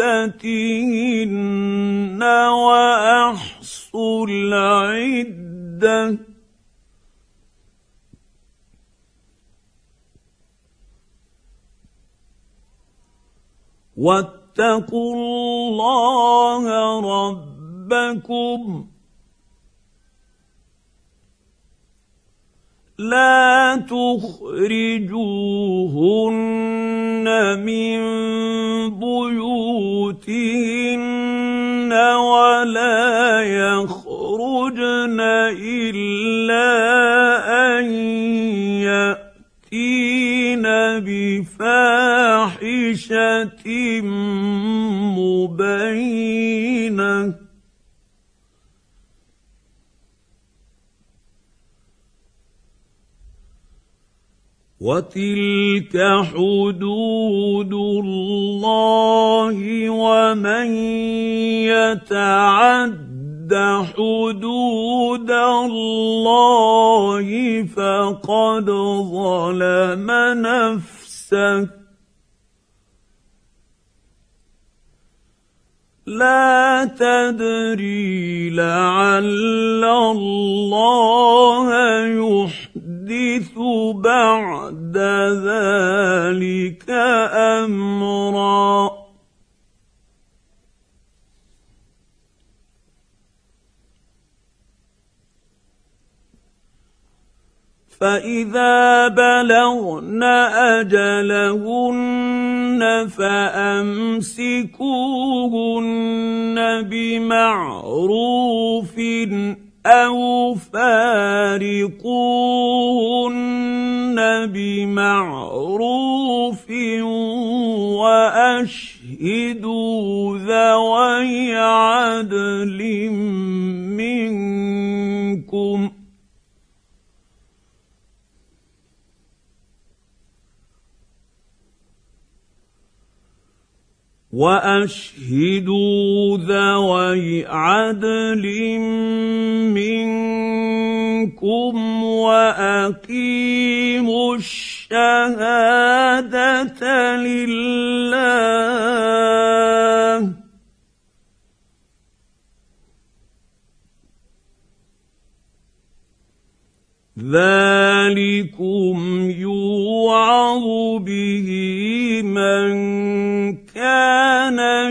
عدتهن وأحصوا العدة. واتقوا الله ربكم. لا تخرجوهن من بيوتهن ولا يخرجن إلا أن يأتين بفاحشة مبينة. وتلك حدود الله ومن يتعد حدود الله فقد ظلم نفسه لا تدري لعل الله يحدث بعد ذلك أمرا. فإذا بلغن أجلهن فأمسكوهن بمعروف أو فارقوهن بمعروف واشهدوا ذوي عدل منكم وأشهدوا ذوي عدل منكم وأقيموا الشهادة لله. ذلكم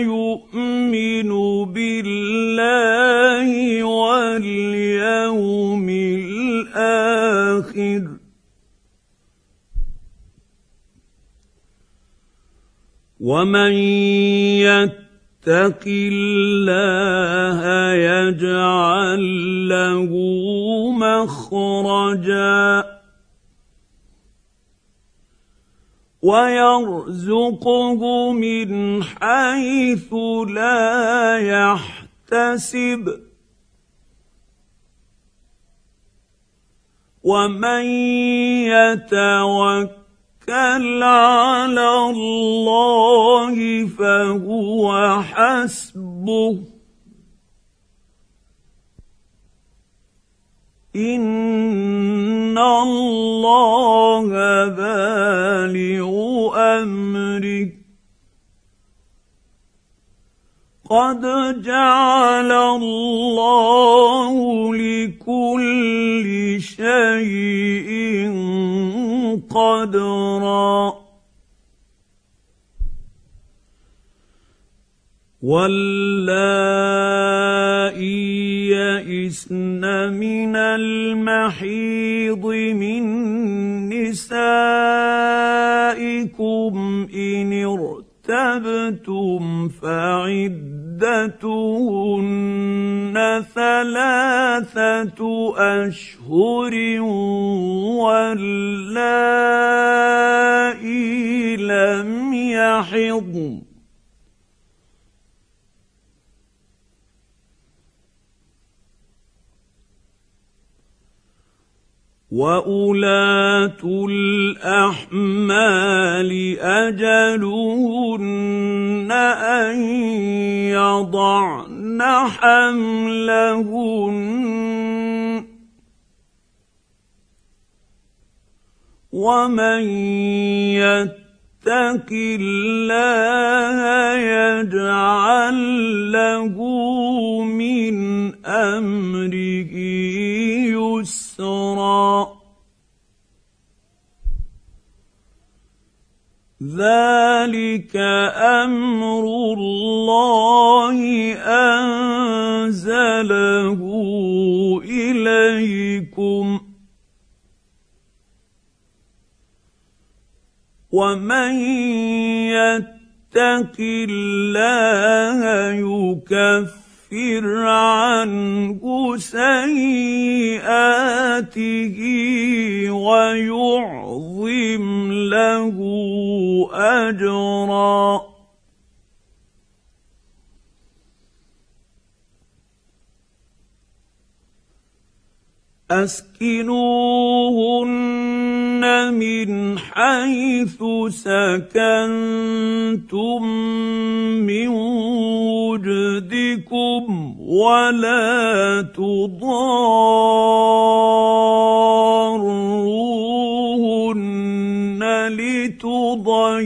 يؤمن بالله واليوم الآخر. ومن يتق الله يجعل له مخرجا. ويرزقه من حيث لا يحتسب. ومن يتوكل على الله فهو حسبه. إن قد جعل الله لكل شيء قدرا. واللائي يئسن من المحيض من نسائكم ان ارتبتم فعدتهن ثلاثة أشهر واللائي لم يحضن. واولات الاحمال اجلهن ان يضعن حملهن ومن يتق الله يجعل له من أمره يسرا. ذلك أمر الله أنزله إليكم. ومن يتق الله يكفر عنه سيئاته ويعظم له اجرا أسكنوهن من حيث سكنتم من وجدكم ولا تضاروهن لتضيقوا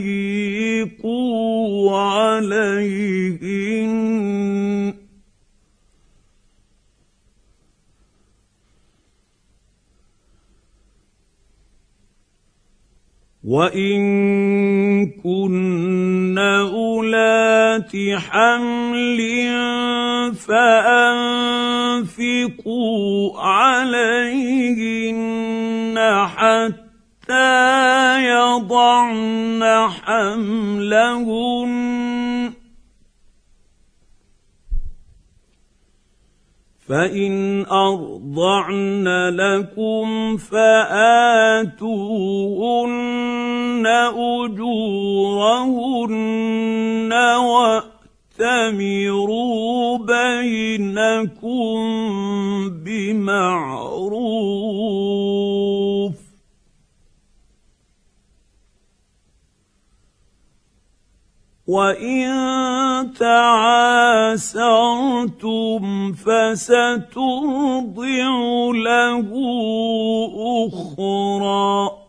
عليهن وان كن اولات حمل فانفقوا عليهن حتى يضعن حملهن فإن أرضعن لكم فآتوهن أجورهن وأتمروا بينكم بمعروف. وإن تعاسرتم فسترضع له أخرى.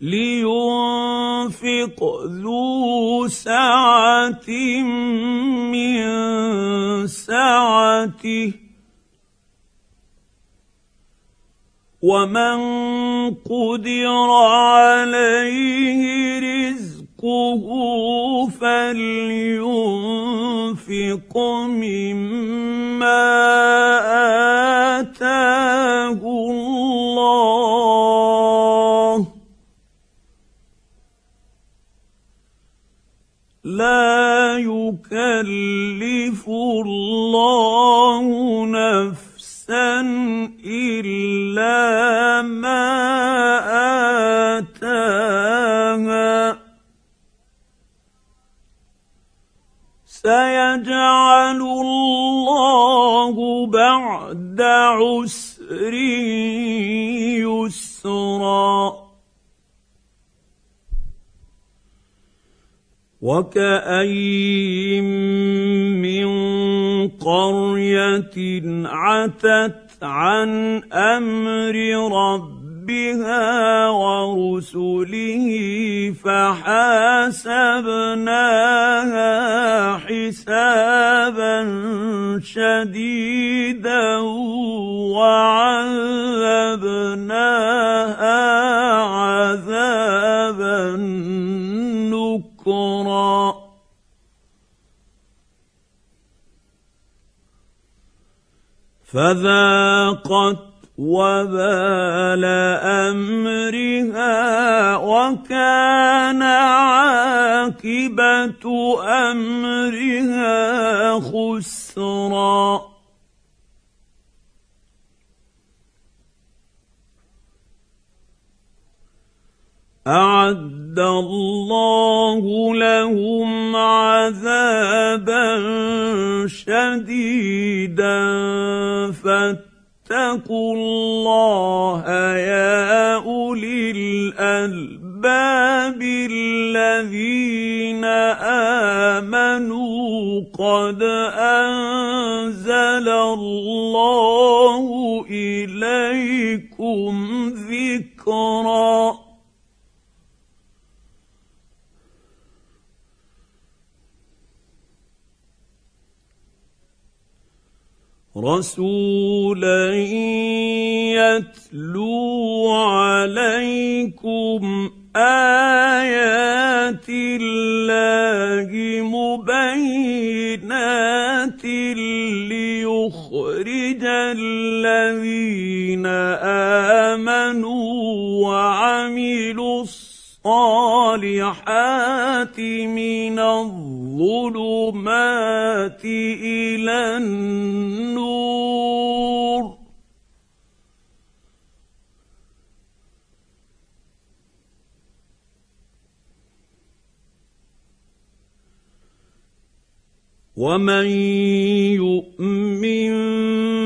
لينفق ذو سعة من سعته. ومن قدر عليه رزقه فلينفق مما اتاه الله لا يكلف الله نفسا الا ما اتاها سيجعل الله بعد عسر يسرا. وكاين من قريه عتت عن أمر ربها ورسله فحاسبناها حسابا شديدا وعذبناها عذابا نكرا. فذاقت وبال أمرها وكان عاقبة أمرها خسرا. أعد الله لهم عذابا شديدا فاتقوا الله يا أولي الألباب الذين آمنوا. قد أنزل الله إليكم ذكرا. رسولا يتلو عليكم آيات الله مبينات ليخرج الذين آمنوا وعملوا الصالحات من الظلمات إلى النور. ومن يؤمن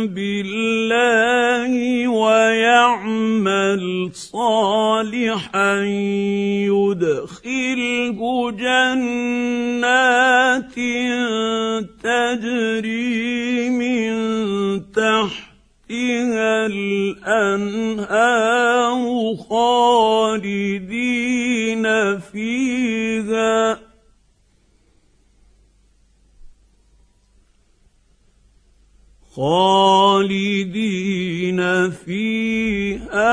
بالله ويعمل صالحا يدخله جنات تجري من تحتها الانهار خالدين فيها خالدين فيها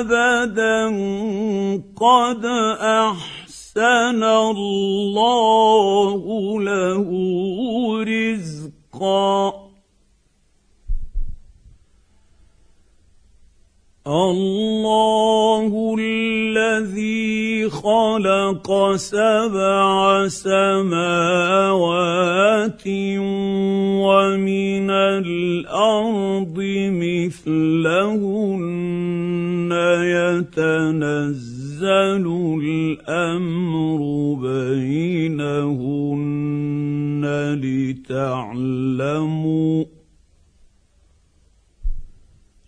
ابدا. قد أحسن الله له رزقا. الله خلق سبع سماوات ومن الأرض مثلهن يتنزل الأمر بينهن لتعلموا